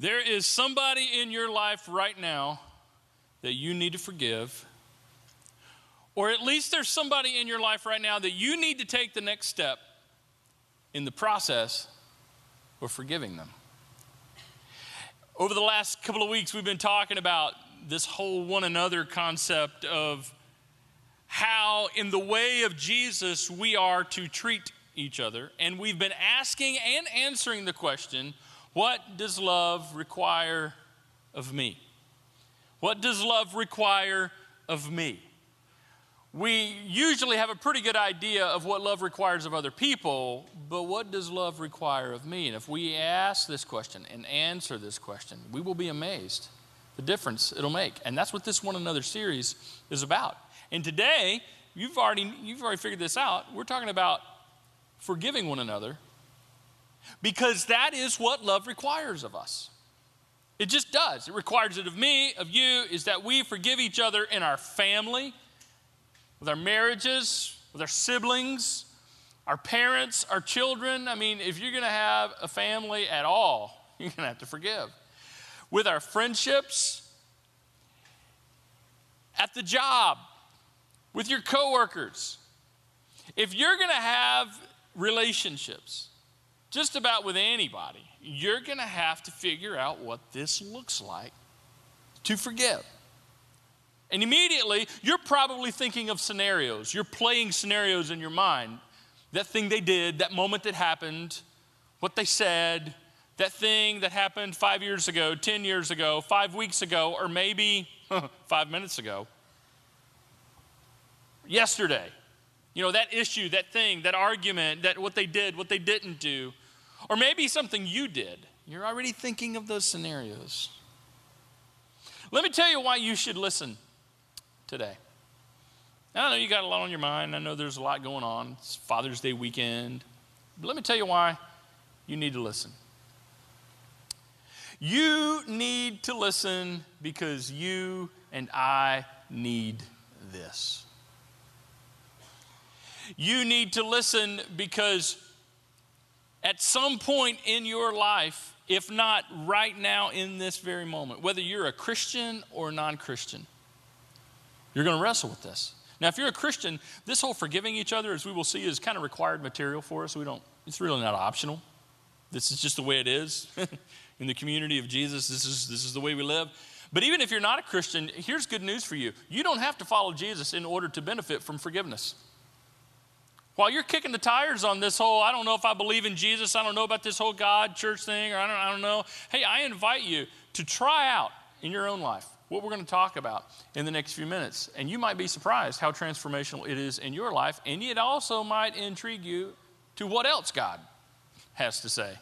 There is somebody in your life right now that you need to forgive. Or at least there's somebody in your life right now that you need to take the next step in the process of forgiving them. Over the last couple of weeks, we've been talking about this whole one another concept of how, in the way of Jesus, we are to treat each other. And we've been asking and answering the question what does love require of me? What does love require of me? We usually have a pretty good idea of what love requires of other people, but what does love require of me? And if we ask this question and answer this question, we will be amazed the difference it'll make. And that's what this one another series is about. And today, you've already you've already figured this out. We're talking about forgiving one another because that is what love requires of us. It just does. It requires it of me, of you, is that we forgive each other in our family, with our marriages, with our siblings, our parents, our children. I mean, if you're going to have a family at all, you're going to have to forgive. With our friendships, at the job, with your coworkers. If you're going to have relationships, just about with anybody, you're going to have to figure out what this looks like to forgive. And immediately, you're probably thinking of scenarios. You're playing scenarios in your mind. That thing they did, that moment that happened, what they said, that thing that happened five years ago, 10 years ago, five weeks ago, or maybe five minutes ago. Yesterday. You know, that issue, that thing, that argument, that what they did, what they didn't do. Or maybe something you did. You're already thinking of those scenarios. Let me tell you why you should listen today. I know you got a lot on your mind. I know there's a lot going on. It's Father's Day weekend. But let me tell you why you need to listen. You need to listen because you and I need this. You need to listen because at some point in your life, if not right now in this very moment, whether you're a Christian or non Christian, you're going to wrestle with this. Now, if you're a Christian, this whole forgiving each other, as we will see, is kind of required material for us. We don't, it's really not optional. This is just the way it is. in the community of Jesus, this is, this is the way we live. But even if you're not a Christian, here's good news for you. You don't have to follow Jesus in order to benefit from forgiveness. While you're kicking the tires on this whole, I don't know if I believe in Jesus, I don't know about this whole God church thing, or I don't, I don't know. Hey, I invite you to try out in your own life what we're going to talk about in the next few minutes. And you might be surprised how transformational it is in your life, and it also might intrigue you to what else God has to say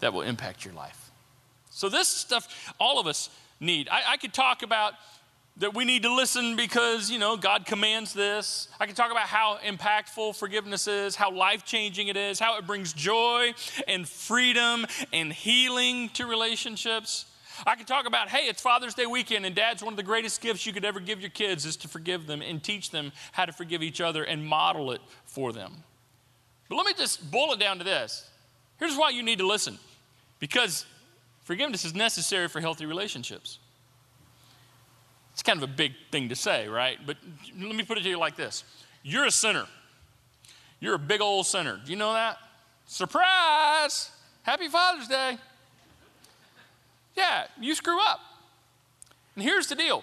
that will impact your life. So, this stuff all of us need. I, I could talk about that we need to listen because, you know, God commands this. I can talk about how impactful forgiveness is, how life changing it is, how it brings joy and freedom and healing to relationships. I can talk about, hey, it's Father's Day weekend, and dad's one of the greatest gifts you could ever give your kids is to forgive them and teach them how to forgive each other and model it for them. But let me just boil it down to this here's why you need to listen because forgiveness is necessary for healthy relationships. It's kind of a big thing to say, right? But let me put it to you like this You're a sinner. You're a big old sinner. Do you know that? Surprise! Happy Father's Day. Yeah, you screw up. And here's the deal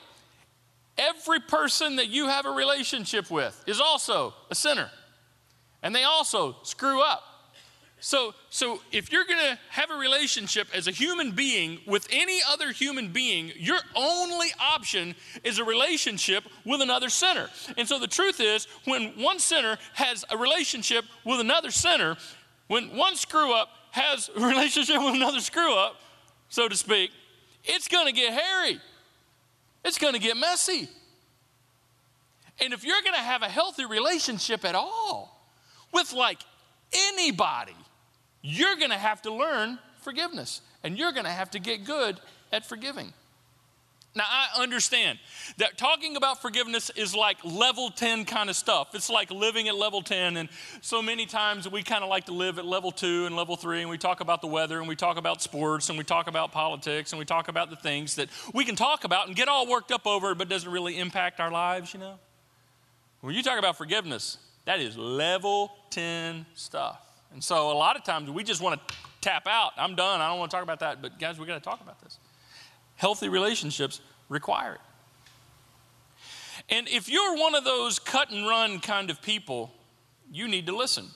every person that you have a relationship with is also a sinner, and they also screw up. So, so if you're going to have a relationship as a human being with any other human being, your only option is a relationship with another sinner. And so the truth is, when one sinner has a relationship with another sinner, when one screw up has a relationship with another screw up, so to speak, it's going to get hairy. It's going to get messy. And if you're going to have a healthy relationship at all with like anybody, you're going to have to learn forgiveness and you're going to have to get good at forgiving. Now, I understand that talking about forgiveness is like level 10 kind of stuff. It's like living at level 10. And so many times we kind of like to live at level 2 and level 3, and we talk about the weather, and we talk about sports, and we talk about politics, and we talk about the things that we can talk about and get all worked up over, but doesn't really impact our lives, you know? When you talk about forgiveness, that is level 10 stuff. And so a lot of times we just want to tap out. I'm done. I don't want to talk about that. But guys, we got to talk about this. Healthy relationships require it. And if you're one of those cut and run kind of people, you need to listen.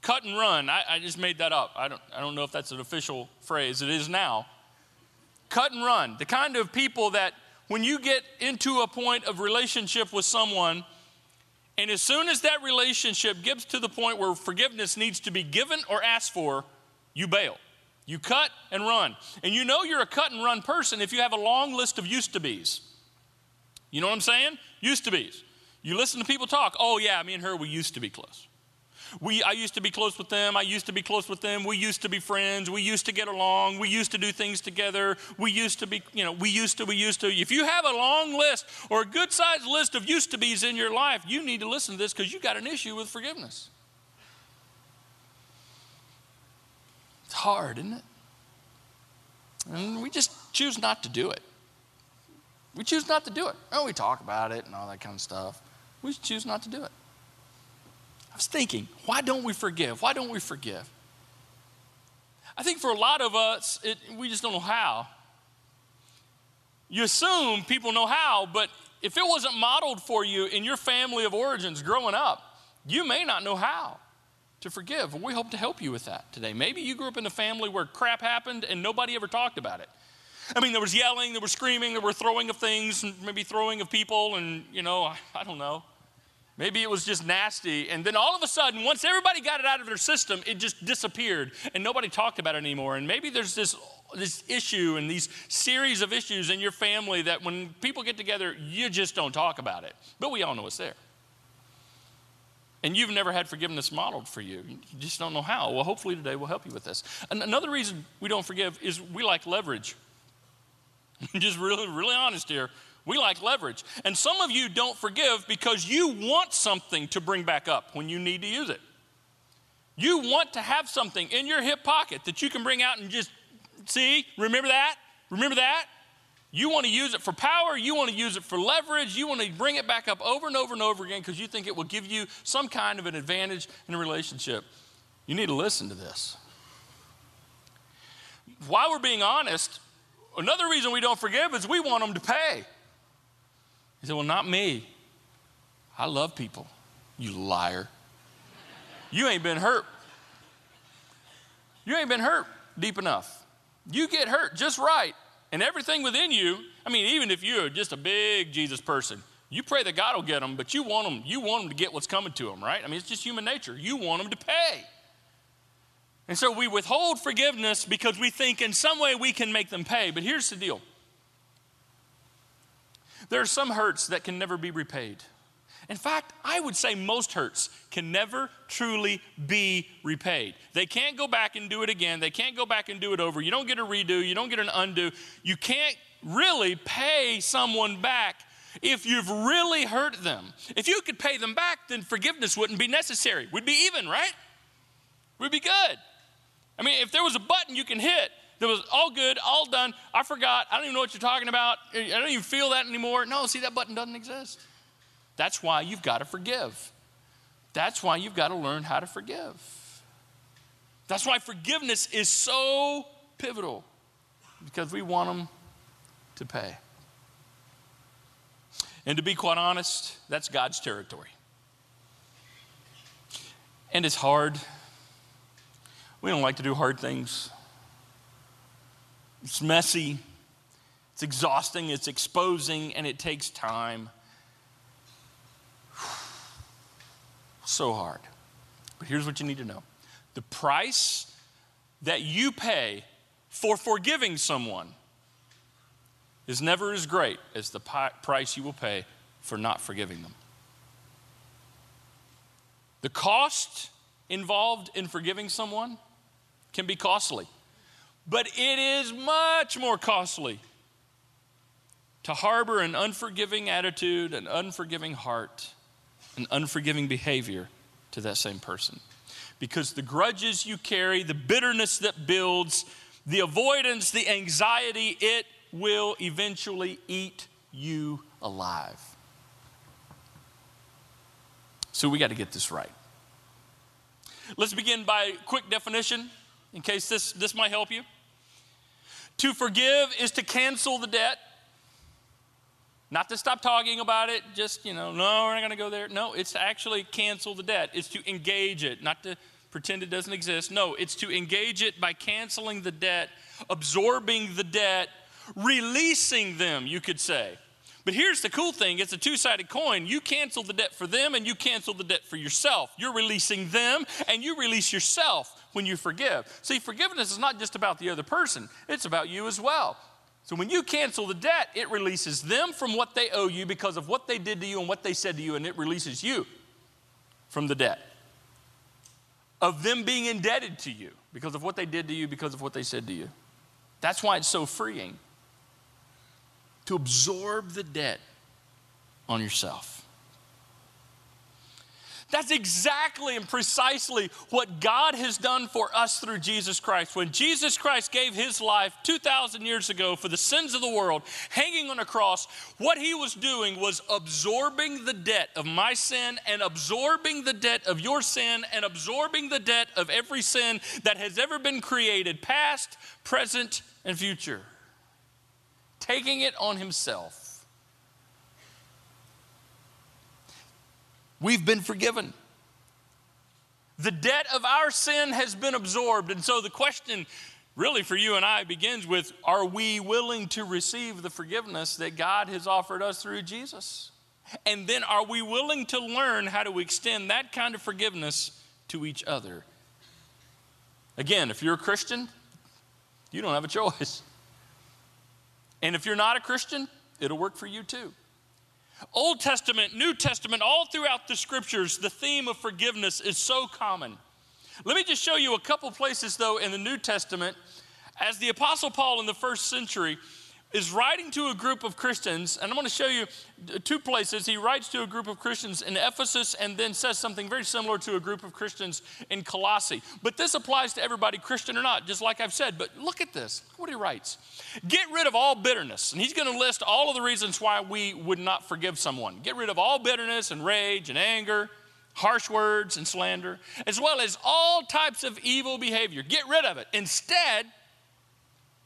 Cut and run, I, I, just made that up. I don't, I don't know if that's an official phrase. It is now. Cut and run, the kind of people that when you get into a point of relationship with someone, and as soon as that relationship gets to the point where forgiveness needs to be given or asked for, you bail. You cut and run. And you know you're a cut and run person if you have a long list of used to be's. You know what I'm saying? Used to be's. You listen to people talk. Oh, yeah, me and her, we used to be close. We, I used to be close with them. I used to be close with them. We used to be friends. We used to get along. We used to do things together. We used to be, you know, we used to, we used to. If you have a long list or a good sized list of used to be's in your life, you need to listen to this because you got an issue with forgiveness. It's hard, isn't it? And we just choose not to do it. We choose not to do it. Oh, we talk about it and all that kind of stuff. We choose not to do it. I was thinking, why don't we forgive? Why don't we forgive? I think for a lot of us, it, we just don't know how. You assume people know how, but if it wasn't modeled for you in your family of origins growing up, you may not know how to forgive. We hope to help you with that today. Maybe you grew up in a family where crap happened and nobody ever talked about it. I mean, there was yelling, there was screaming, there were throwing of things, maybe throwing of people, and you know, I, I don't know. Maybe it was just nasty. And then all of a sudden, once everybody got it out of their system, it just disappeared and nobody talked about it anymore. And maybe there's this, this issue and these series of issues in your family that when people get together, you just don't talk about it. But we all know it's there and you've never had forgiveness modeled for you. You just don't know how. Well, hopefully today we'll help you with this. And another reason we don't forgive is we like leverage. just really, really honest here. We like leverage. And some of you don't forgive because you want something to bring back up when you need to use it. You want to have something in your hip pocket that you can bring out and just see, remember that? Remember that? You want to use it for power, you want to use it for leverage, you want to bring it back up over and over and over again because you think it will give you some kind of an advantage in a relationship. You need to listen to this. While we're being honest, another reason we don't forgive is we want them to pay. He said, Well, not me. I love people. You liar. You ain't been hurt. You ain't been hurt deep enough. You get hurt just right and everything within you, I mean, even if you're just a big Jesus person, you pray that God will get them, but you want them, you want them to get what's coming to them, right? I mean, it's just human nature. You want them to pay. And so we withhold forgiveness because we think in some way we can make them pay. But here's the deal there are some hurts that can never be repaid. In fact, I would say most hurts can never truly be repaid. They can't go back and do it again. They can't go back and do it over. You don't get a redo, you don't get an undo. You can't really pay someone back if you've really hurt them. If you could pay them back, then forgiveness wouldn't be necessary. We'd be even, right? We'd be good. I mean, if there was a button you can hit that was all good, all done, I forgot, I don't even know what you're talking about, I don't even feel that anymore. No, see, that button doesn't exist. That's why you've got to forgive. That's why you've got to learn how to forgive. That's why forgiveness is so pivotal because we want them to pay. And to be quite honest, that's God's territory. And it's hard. We don't like to do hard things. It's messy, it's exhausting, it's exposing, and it takes time. so hard. But here's what you need to know the price that you pay for forgiving someone is never as great as the price you will pay for not forgiving them. The cost involved in forgiving someone can be costly, but it is much more costly to harbor an unforgiving attitude, an unforgiving heart, an unforgiving behavior to that same person. Because the grudges you carry, the bitterness that builds, the avoidance, the anxiety, it will eventually eat you alive. So we got to get this right. Let's begin by quick definition in case this, this might help you. To forgive is to cancel the debt. Not to stop talking about it, just, you know, no, we're not going to go there. No, it's to actually cancel the debt. It's to engage it, not to pretend it doesn't exist. No, it's to engage it by canceling the debt, absorbing the debt, releasing them, you could say. But here's the cool thing it's a two sided coin. You cancel the debt for them and you cancel the debt for yourself. You're releasing them and you release yourself when you forgive. See, forgiveness is not just about the other person, it's about you as well. So when you cancel the debt, it releases them from what they owe you because of what they did to you and what they said to you, and it releases you from the debt of them being indebted to you because of what they did to you, because of what they said to you. That's why it's so freeing to absorb the debt on yourself. That's exactly and precisely what God has done for us through Jesus Christ. When Jesus Christ gave his life 2,000 years ago for the sins of the world, hanging on a cross, what he was doing was absorbing the debt of my sin and absorbing the debt of your sin and absorbing the debt of every sin that has ever been created, past, present, and future taking it on himself. We've been forgiven. The debt of our sin has been absorbed. And so the question, really, for you and I begins with Are we willing to receive the forgiveness that God has offered us through Jesus? And then are we willing to learn how to extend that kind of forgiveness to each other? Again, if you're a Christian, you don't have a choice. And if you're not a Christian, it'll work for you too. Old Testament, New Testament, all throughout the scriptures, the theme of forgiveness is so common. Let me just show you a couple places, though, in the New Testament. As the Apostle Paul in the first century is writing to a group of Christians, and I'm going to show you two places. He writes to a group of Christians in Ephesus and then says something very similar to a group of Christians in Colossae. But this applies to everybody, Christian or not, just like I've said. But look at this. Look what he writes Get rid of all bitterness. And he's going to list all of the reasons why we would not forgive someone. Get rid of all bitterness and rage and anger harsh words and slander, as well as all types of evil behavior. Get rid of it. Instead,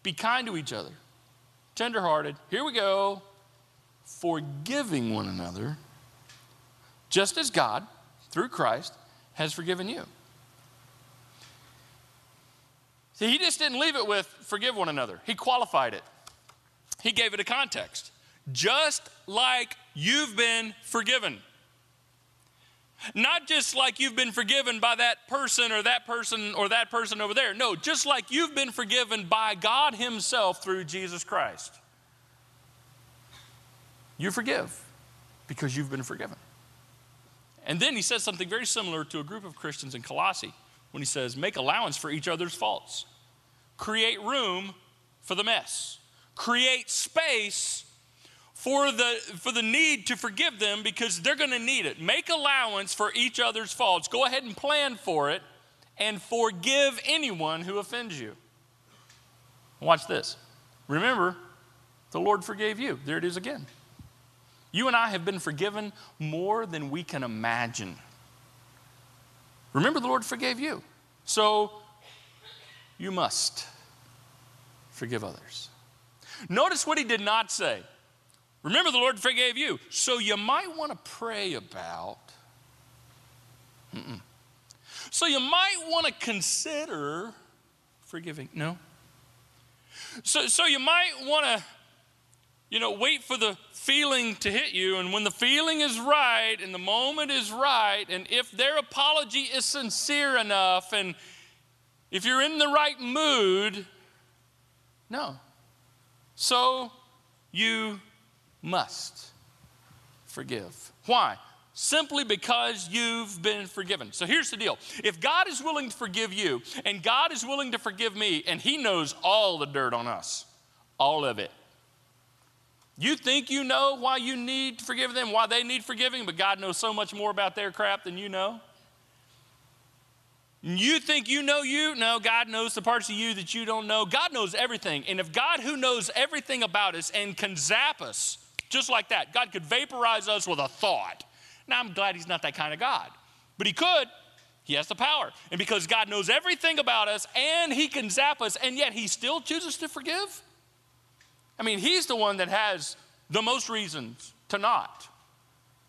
be kind to each other tenderhearted. Here we go. Forgiving one another, just as God, through Christ, has forgiven you. See, he just didn't leave it with forgive one another, he qualified it. He gave it a context. Just like you've been forgiven. Not just like you've been forgiven by that person or that person or that person over there. No, just like you've been forgiven by God Himself through Jesus Christ. You forgive because you've been forgiven. And then he says something very similar to a group of Christians in Colossae when he says, Make allowance for each other's faults, create room for the mess, create space for the, for the need to forgive them because they're going to need it. Make allowance for each other's faults. Go ahead and plan for it and forgive anyone who offends you. Watch this. Remember, the Lord forgave you. There it is again. You and I have been forgiven more than we can imagine. Remember, the Lord forgave you. So you must forgive others. Notice what he did not say. Remember, the Lord forgave you. So you might want to pray about. Mm-mm. So you might want to consider forgiving. No. So, so you might want to, you know, wait for the feeling to hit you. And when the feeling is right and the moment is right, and if their apology is sincere enough, and if you're in the right mood, no. So you must forgive. Why? Simply because you've been forgiven. So here's the deal if God is willing to forgive you, and God is willing to forgive me, and He knows all the dirt on us, all of it. You think you know why you need to forgive them, why they need forgiving, but God knows so much more about their crap than you know. You think you know you? No, God knows the parts of you that you don't know. God knows everything. And if God, who knows everything about us and can zap us just like that, God could vaporize us with a thought. Now, I'm glad He's not that kind of God, but He could. He has the power. And because God knows everything about us and He can zap us, and yet He still chooses to forgive, I mean, he's the one that has the most reasons to not,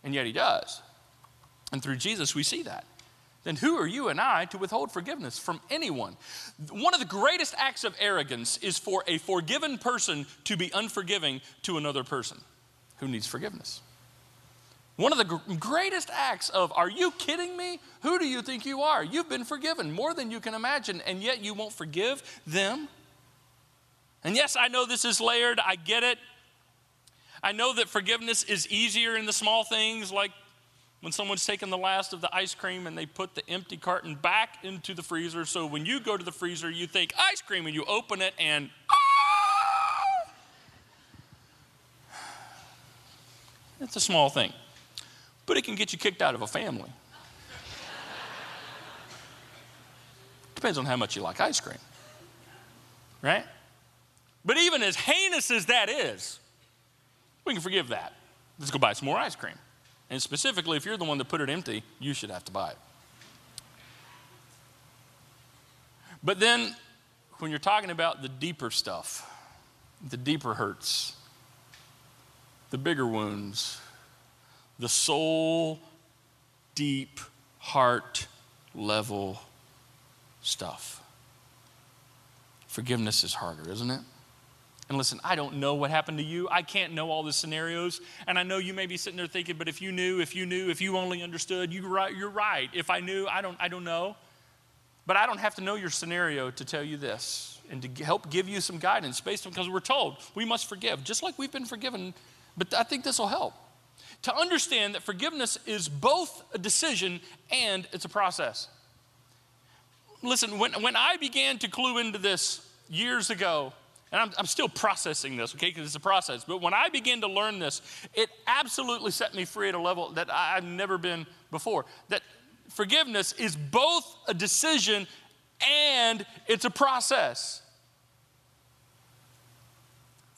and yet he does. And through Jesus, we see that. Then who are you and I to withhold forgiveness from anyone? One of the greatest acts of arrogance is for a forgiven person to be unforgiving to another person who needs forgiveness. One of the greatest acts of, are you kidding me? Who do you think you are? You've been forgiven more than you can imagine, and yet you won't forgive them? And yes, I know this is layered, I get it. I know that forgiveness is easier in the small things, like when someone's taken the last of the ice cream and they put the empty carton back into the freezer. So when you go to the freezer, you think ice cream and you open it and It's a small thing, but it can get you kicked out of a family. Depends on how much you like ice cream, right? But even as heinous as that is, we can forgive that. Let's go buy some more ice cream. And specifically, if you're the one that put it empty, you should have to buy it. But then, when you're talking about the deeper stuff, the deeper hurts, the bigger wounds, the soul deep, heart level stuff, forgiveness is harder, isn't it? And listen, I don't know what happened to you. I can't know all the scenarios. And I know you may be sitting there thinking, but if you knew, if you knew, if you only understood, you, you're right. If I knew, I don't, I don't know. But I don't have to know your scenario to tell you this and to help give you some guidance based on because we're told we must forgive, just like we've been forgiven. But I think this will help. To understand that forgiveness is both a decision and it's a process. Listen, when, when I began to clue into this years ago, and I'm, I'm still processing this, okay, because it's a process. But when I began to learn this, it absolutely set me free at a level that I've never been before. That forgiveness is both a decision and it's a process.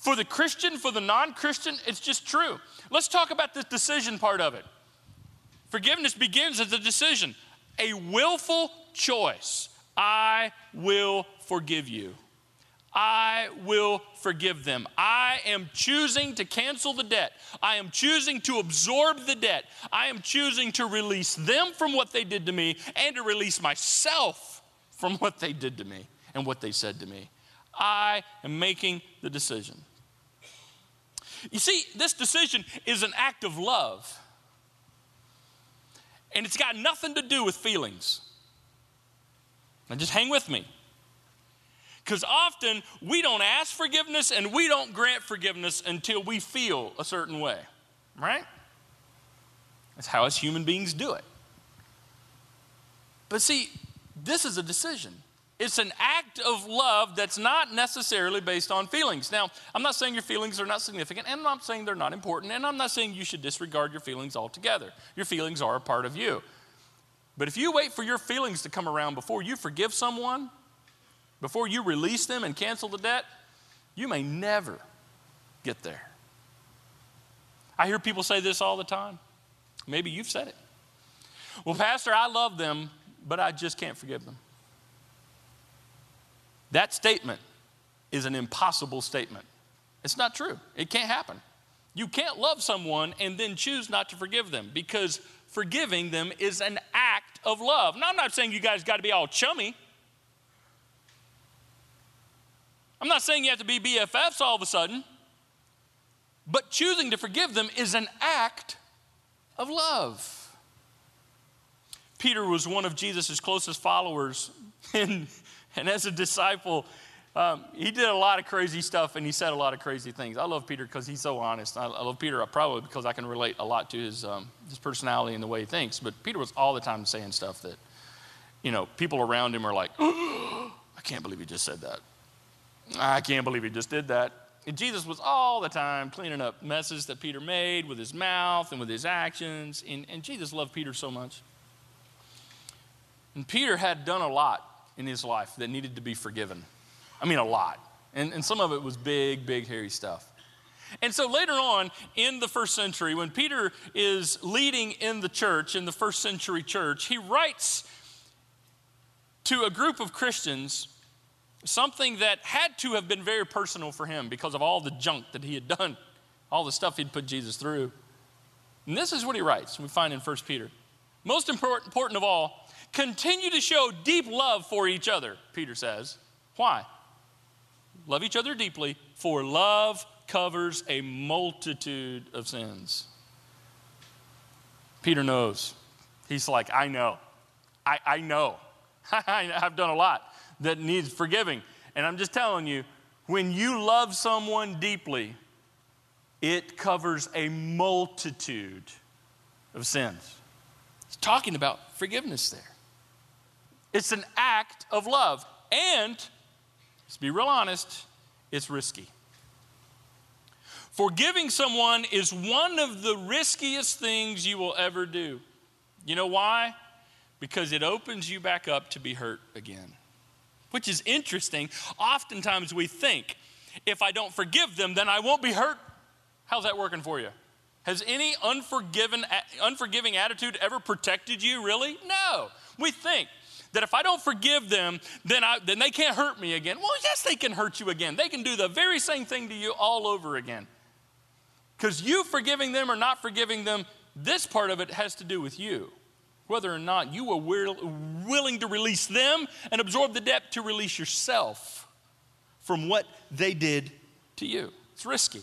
For the Christian, for the non Christian, it's just true. Let's talk about the decision part of it. Forgiveness begins as a decision, a willful choice. I will forgive you. I will forgive them. I am choosing to cancel the debt. I am choosing to absorb the debt. I am choosing to release them from what they did to me and to release myself from what they did to me and what they said to me. I am making the decision. You see, this decision is an act of love, and it's got nothing to do with feelings. Now, just hang with me. Because often we don't ask forgiveness and we don't grant forgiveness until we feel a certain way, right? That's how us human beings do it. But see, this is a decision. It's an act of love that's not necessarily based on feelings. Now, I'm not saying your feelings are not significant, and I'm not saying they're not important, and I'm not saying you should disregard your feelings altogether. Your feelings are a part of you. But if you wait for your feelings to come around before you forgive someone, before you release them and cancel the debt, you may never get there. I hear people say this all the time. Maybe you've said it. Well, Pastor, I love them, but I just can't forgive them. That statement is an impossible statement. It's not true. It can't happen. You can't love someone and then choose not to forgive them because forgiving them is an act of love. Now, I'm not saying you guys got to be all chummy. I'm not saying you have to be BFFs all of a sudden, but choosing to forgive them is an act of love. Peter was one of Jesus' closest followers, and, and as a disciple, um, he did a lot of crazy stuff and he said a lot of crazy things. I love Peter because he's so honest. I, I, love Peter probably because I can relate a lot to his, um, his personality and the way he thinks. But Peter was all the time saying stuff that, you know, people around him are like, oh, I can't believe he just said that. I can't believe he just did that. And Jesus was all the time cleaning up messes that Peter made with his mouth and with his actions. And, and Jesus loved Peter so much. And Peter had done a lot in his life that needed to be forgiven. I mean, a lot. And, and some of it was big, big, hairy stuff. And so later on in the first century, when Peter is leading in the church, in the first century church, he writes to a group of Christians something that had to have been very personal for him because of all the junk that he had done, all the stuff he'd put Jesus through. And this is what he writes, we find in 1 Peter. Most important, important of all, continue to show deep love for each other, Peter says. Why? Love each other deeply, for love covers a multitude of sins. Peter knows. He's like, I know. I, I know. I've done a lot that needs forgiving. And I'm just telling you, when you love someone deeply, it covers a multitude of sins. He's talking about forgiveness there. It's an act of love. And, let's be real honest, it's risky. Forgiving someone is one of the riskiest things you will ever do. You know why? Because it opens you back up to be hurt again. Which is interesting. Oftentimes we think, if I don't forgive them, then I won't be hurt. How's that working for you? Has any unforgiven, unforgiving attitude ever protected you, really? No. We think that if I don't forgive them, then, I, then they can't hurt me again. Well, yes, they can hurt you again. They can do the very same thing to you all over again. Because you forgiving them or not forgiving them, this part of it has to do with you. Whether or not you are willing to release them and absorb the debt to release yourself from what they did to you. It's risky.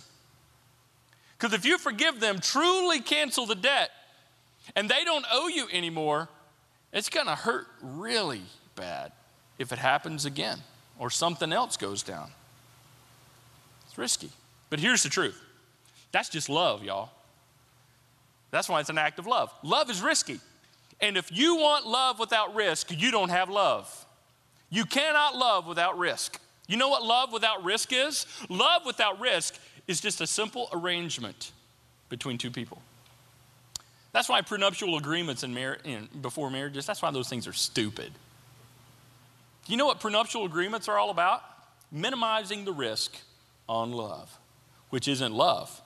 Because if you forgive them, truly cancel the debt, and they don't owe you anymore, it's going to hurt really bad if it happens again or something else goes down. It's risky. But here's the truth that's just love, y'all. That's why it's an act of love. Love is risky. And if you want love without risk, you don't have love. You cannot love without risk. You know what love without risk is? Love without risk is just a simple arrangement between two people. That's why prenuptial agreements in mar- in, before marriages, that's why those things are stupid. You know what prenuptial agreements are all about? Minimizing the risk on love, which isn't love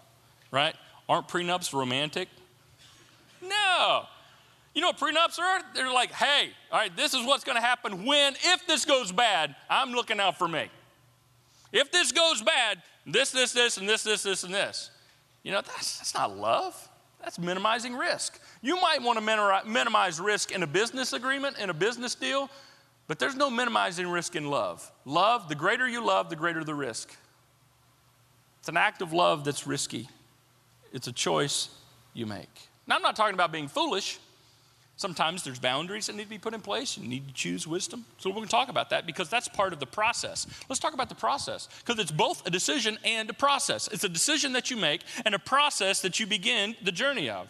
right? Aren't prenups romantic? No. You know what prenups are? They're like, hey, all right, this is what's going to happen when, if this goes bad, I'm looking out for me. If this goes bad, this, this, this, and this, this, this, and this. You know, that's, that's not love. That's minimizing risk. You might want to minimize risk in a business agreement, in a business deal, but there's no minimizing risk in love. Love, the greater you love, the greater the risk. It's an act of love that's risky. It's a choice you make. Now, I'm not talking about being foolish. Sometimes there's boundaries that need to be put in place. You need to choose wisdom. So we're going to talk about that because that's part of the process. Let's talk about the process because it's both a decision and a process. It's a decision that you make and a process that you begin the journey of.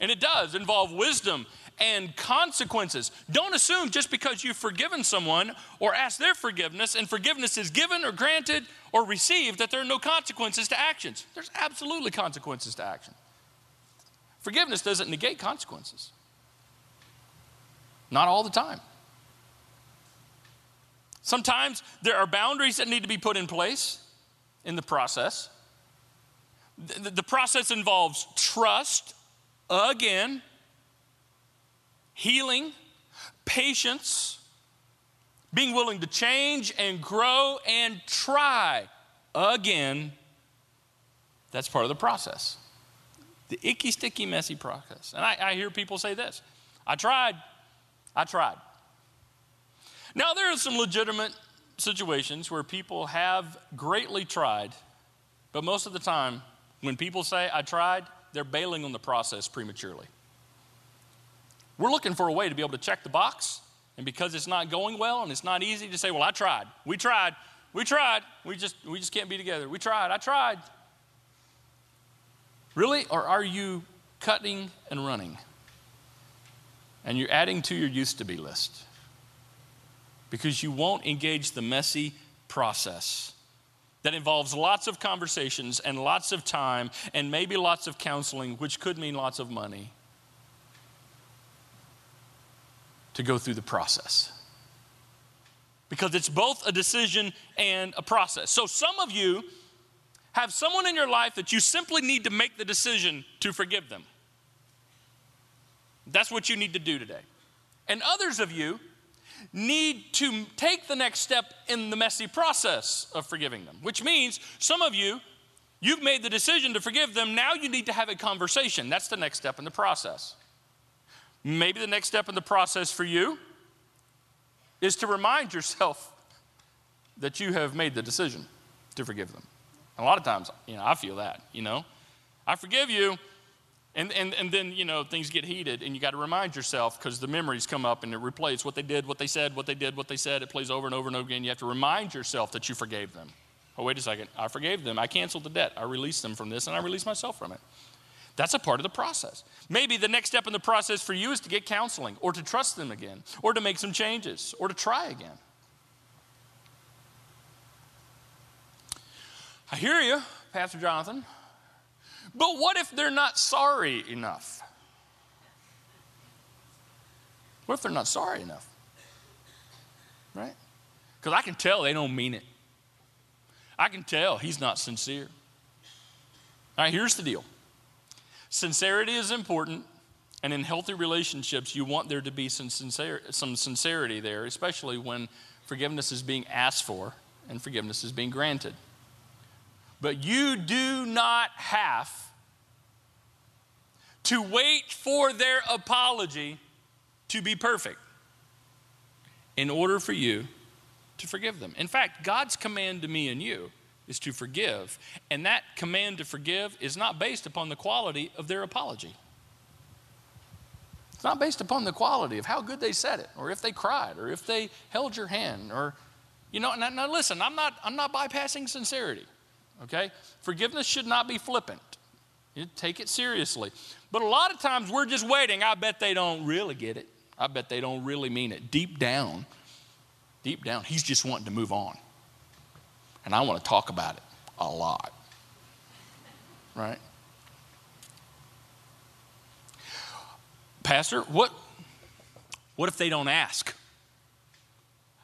And it does involve wisdom and consequences. Don't assume just because you've forgiven someone or asked their forgiveness and forgiveness is given or granted or received that there are no consequences to actions. There's absolutely consequences to action. Forgiveness doesn't negate consequences, not all the time. Sometimes there are boundaries that need to be put in place in the process. The, the process involves trust, again, healing, patience, being willing to change and grow and try again. That's part of the process. The icky, sticky, messy process. And I, I hear people say this I tried. I tried. Now, there are some legitimate situations where people have greatly tried, but most of the time, when people say, I tried, they're bailing on the process prematurely. We're looking for a way to be able to check the box and because it's not going well and it's not easy to say, well, I tried. We tried. We tried. We just, we just can't be together. We tried. I tried. Really? Or are you cutting and running? And you're adding to your used to be list because you won't engage the messy process that involves lots of conversations and lots of time and maybe lots of counseling, which could mean lots of money, to go through the process. Because it's both a decision and a process. So some of you have someone in your life that you simply need to make the decision to forgive them. That's what you need to do today. And others of you need to take the next step in the messy process of forgiving them, which means some of you, you've made the decision to forgive them. Now you need to have a conversation. That's the next step in the process. Maybe the next step in the process for you is to remind yourself that you have made the decision to forgive them. A lot of times, you know, I feel that, you know. I forgive you, and, and, and then, you know, things get heated, and you got to remind yourself because the memories come up and it replays what they did, what they said, what they did, what they said. It plays over and over and over again. You have to remind yourself that you forgave them. Oh, wait a second. I forgave them. I canceled the debt. I released them from this, and I released myself from it. That's a part of the process. Maybe the next step in the process for you is to get counseling, or to trust them again, or to make some changes, or to try again. I hear you, Pastor Jonathan. But what if they're not sorry enough? What if they're not sorry enough? Right? Because I can tell they don't mean it. I can tell he's not sincere. All right, here's the deal sincerity is important, and in healthy relationships, you want there to be some, some sincerity there, especially when forgiveness is being asked for and forgiveness is being granted. But you do not have to wait for their apology to be perfect in order for you to forgive them. In fact, God's command to me and you is to forgive, and that command to forgive is not based upon the quality of their apology. It's not based upon the quality of how good they said it, or if they cried, or if they held your hand, or, you know, now, now listen, I'm not, I'm not bypassing sincerity, okay? Forgiveness should not be flippant. You take it seriously. But a lot of times we're just waiting. I bet they don't really get it. I bet they don't really mean it. Deep down, deep down, he's just wanting to move on. And I want to talk about it a lot. Right? Pastor, what, what if they don't ask?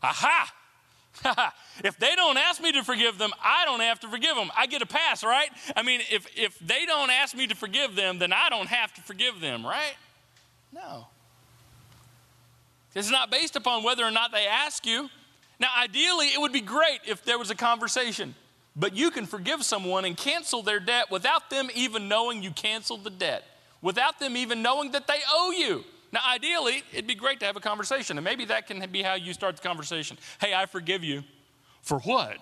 Aha! if they don't ask me to forgive them, I don't have to forgive them. I get a pass, right? I mean, if, if they don't ask me to forgive them, then I don't have to forgive them, right? No. It's not based upon whether or not they ask you. Now, ideally, it would be great if there was a conversation, but you can forgive someone and cancel their debt without them even knowing you canceled the debt, without them even knowing that they owe you. Now, ideally, it'd be great to have a conversation, and maybe that can be how you start the conversation. Hey, I forgive you. For what?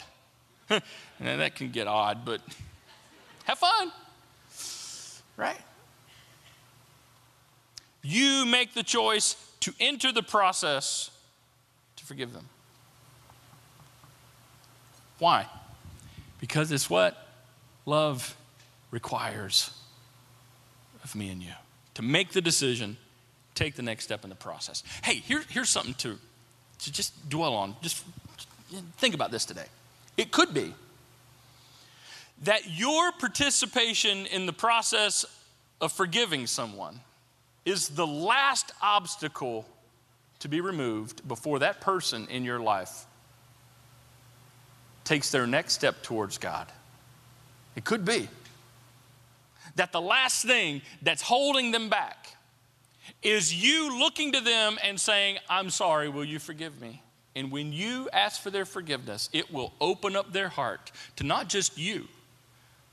that can get odd, but have fun. Right? You make the choice to enter the process to forgive them. Why? Because it's what love requires of me and you to make the decision take the next step in the process. Hey, here, here's something to, to just dwell on. Just think about this today. It could be that your participation in the process of forgiving someone is the last obstacle to be removed before that person in your life takes their next step towards God. It could be that the last thing that's holding them back is you looking to them and saying, I'm sorry, will you forgive me? And when you ask for their forgiveness, it will open up their heart to not just you,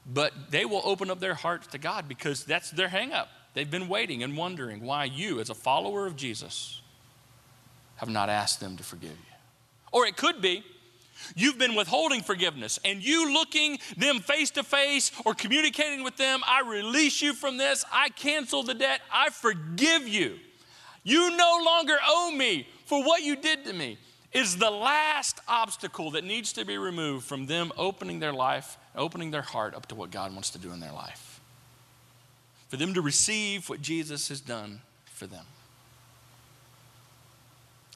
but they will open up their hearts to God because that's their hangup. They've been waiting and wondering why you, as a follower of Jesus, have not asked them to forgive you. Or it could be You've been withholding forgiveness and you looking them face to face or communicating with them, I release you from this. I cancel the debt. I forgive you. You no longer owe me for what you did to me. Is the last obstacle that needs to be removed from them opening their life, opening their heart up to what God wants to do in their life. For them to receive what Jesus has done for them.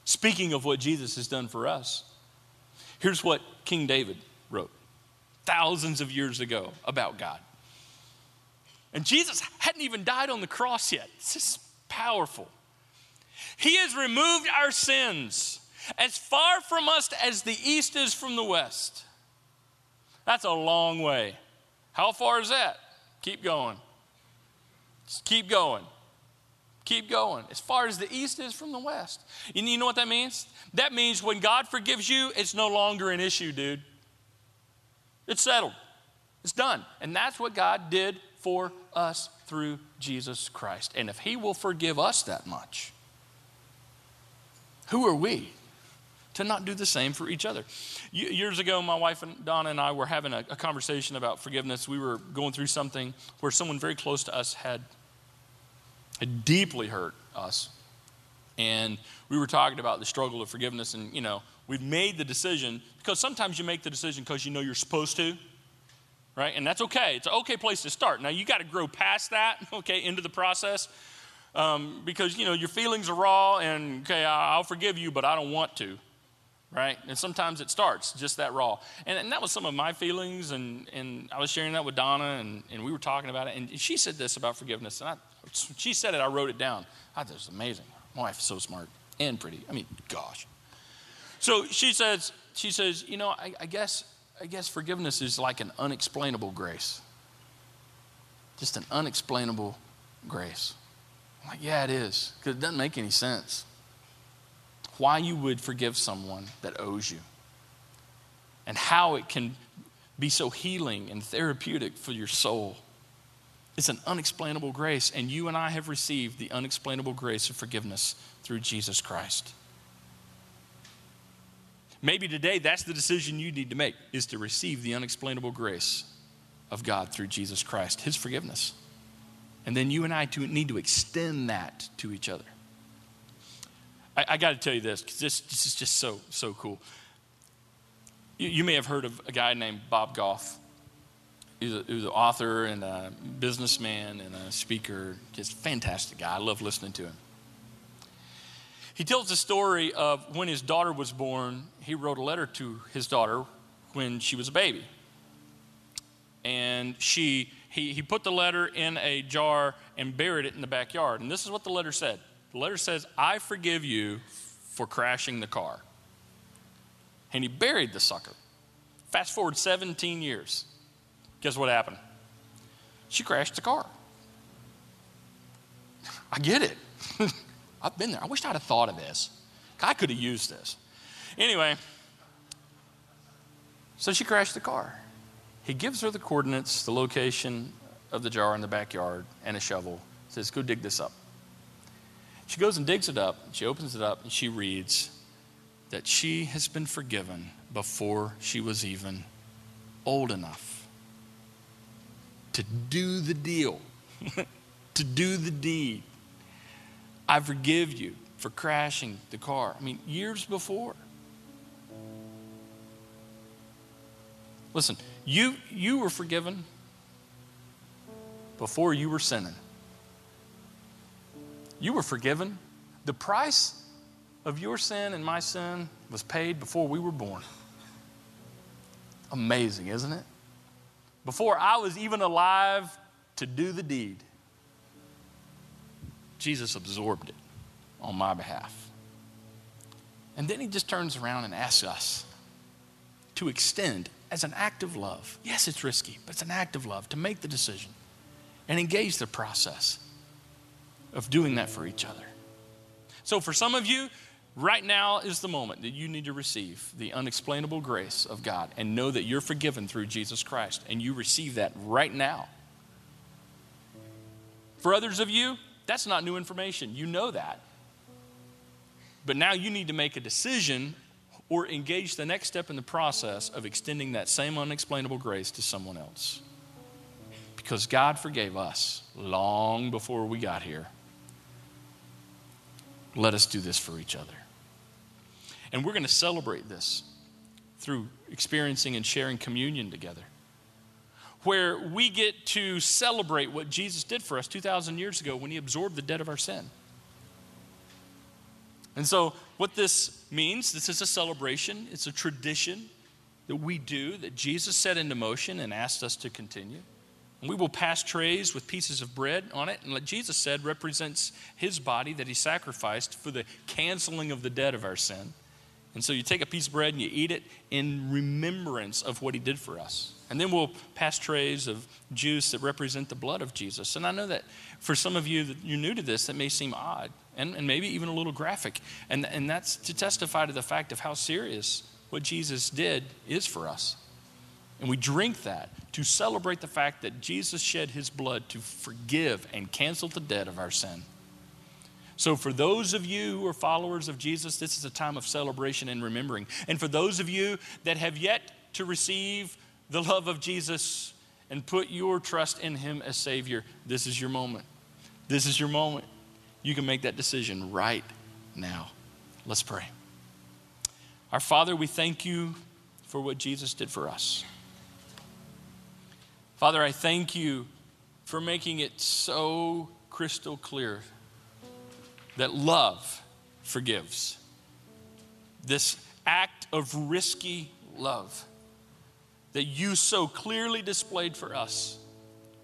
Speaking of what Jesus has done for us, Here's what King David wrote thousands of years ago about God. And Jesus hadn't even died on the cross yet. This is powerful. He has removed our sins as far from us as the east is from the west. That's a long way. How far is that? Keep going. Just keep going. Keep going. As far as the east is from the west. And you know what that means? That means when God forgives you, it's no longer an issue, dude. It's settled. It's done. And that's what God did for us through Jesus Christ. And if He will forgive us that much, who are we to not do the same for each other? Years ago, my wife and Donna and I were having a, a conversation about forgiveness. We were going through something where someone very close to us had, had deeply hurt us. And we were talking about the struggle of forgiveness. And, you know, we've made the decision because sometimes you make the decision because you know you're supposed to right? And that's okay. It's an okay place to start. Now, you got to grow past that, okay, into the process um, because, you know, your feelings are raw and, okay, I'll forgive you, but I don't want to, right? And sometimes it starts just that raw. And, and that was some of my feelings, and, and I was sharing that with Donna, and, and we were talking about it. And she said this about forgiveness, and I, she said it, I wrote it down. I thought it was amazing. My wife is so smart and pretty. I mean, gosh. So she says, she says, you know, I, I guess I guess forgiveness is like an unexplainable grace. Just an unexplainable grace. I'm like, yeah, it is, because it doesn't make any sense. Why you would forgive someone that owes you, and how it can be so healing and therapeutic for your soul. It's an unexplainable grace, and you and I have received the unexplainable grace of forgiveness through Jesus Christ. Maybe today that's the decision you need to make is to receive the unexplainable grace of God through Jesus Christ, his forgiveness. And then you and I need to extend that to each other. I, I got to tell you this because this, this, is just so, so cool. You, you, may have heard of a guy named Bob Goff. He's, a, he was an author and a businessman and a speaker. Just fantastic guy. I love listening to him. He tells the story of when his daughter was born, he wrote a letter to his daughter when she was a baby. And she, he, he put the letter in a jar and buried it in the backyard. And this is what the letter said the letter says, I forgive you for crashing the car. And he buried the sucker. Fast forward 17 years. Guess what happened? She crashed the car. I get it. I've been there. I wish I'd have thought of this. I could have used this. Anyway, so she crashed the car. He gives her the coordinates, the location of the jar in the backyard, and a shovel. Says, Go dig this up. She goes and digs it up. She opens it up and she reads that she has been forgiven before she was even old enough to do the deal, to do the deed. I forgive you for crashing the car. I mean, years before. Listen, you, you were forgiven before you were sinning. You were forgiven. The price of your sin and my sin was paid before we were born. Amazing, isn't it? Before I was even alive to do the deed. Jesus absorbed it on my behalf. And then he just turns around and asks us to extend as an act of love. Yes, it's risky, but it's an act of love to make the decision and engage the process of doing that for each other. So, for some of you, right now is the moment that you need to receive the unexplainable grace of God and know that you're forgiven through Jesus Christ, and you receive that right now. For others of you, that's not new information. You know that. But now you need to make a decision or engage the next step in the process of extending that same unexplainable grace to someone else. Because God forgave us long before we got here. Let us do this for each other. And we're going to celebrate this through experiencing and sharing communion together where we get to celebrate what Jesus did for us 2,000 years ago when he absorbed the debt of our sin. And so, what this means, this is a celebration, it's a tradition that we do that Jesus set into motion and asked us to continue. And we will pass trays with pieces of bread on it, and like Jesus said, represents his body that he sacrificed for the canceling of the debt of our sin. And so you take a piece of bread and you eat it in remembrance of what he did for us. And then we'll pass trays of juice that represent the blood of Jesus. And I know that for some of you that you're new to this, that may seem odd and, and maybe even a little graphic. And, and that's to testify to the fact of how serious what Jesus did is for us. And we drink that to celebrate the fact that Jesus shed his blood to forgive and cancel the debt of our sin. So, for those of you who are followers of Jesus, this is a time of celebration and remembering. And for those of you that have yet to receive the love of Jesus and put your trust in him as Savior, this is your moment. This is your moment. You can make that decision right now. Let's pray. Our Father, we thank you for what Jesus did for us. Father, I thank you for making it so crystal clear that love forgives. This act of risky love that you so clearly displayed for us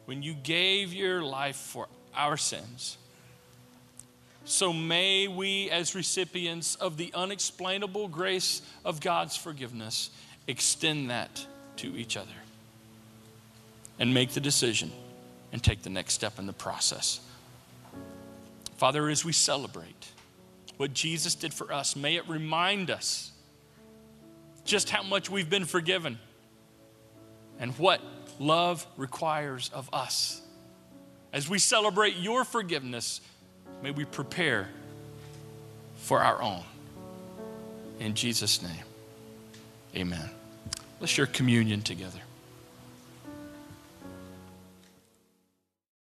when you gave your life for our sins. So may we, as recipients of the unexplainable grace of God's forgiveness, extend that to each other and make the decision and take the next step in the process. Father, as we celebrate what Jesus did for us, may it remind us just how much we've been forgiven and what love requires of us. As we celebrate your forgiveness, may we prepare for our own. In Jesus' name, amen. Let's share communion together.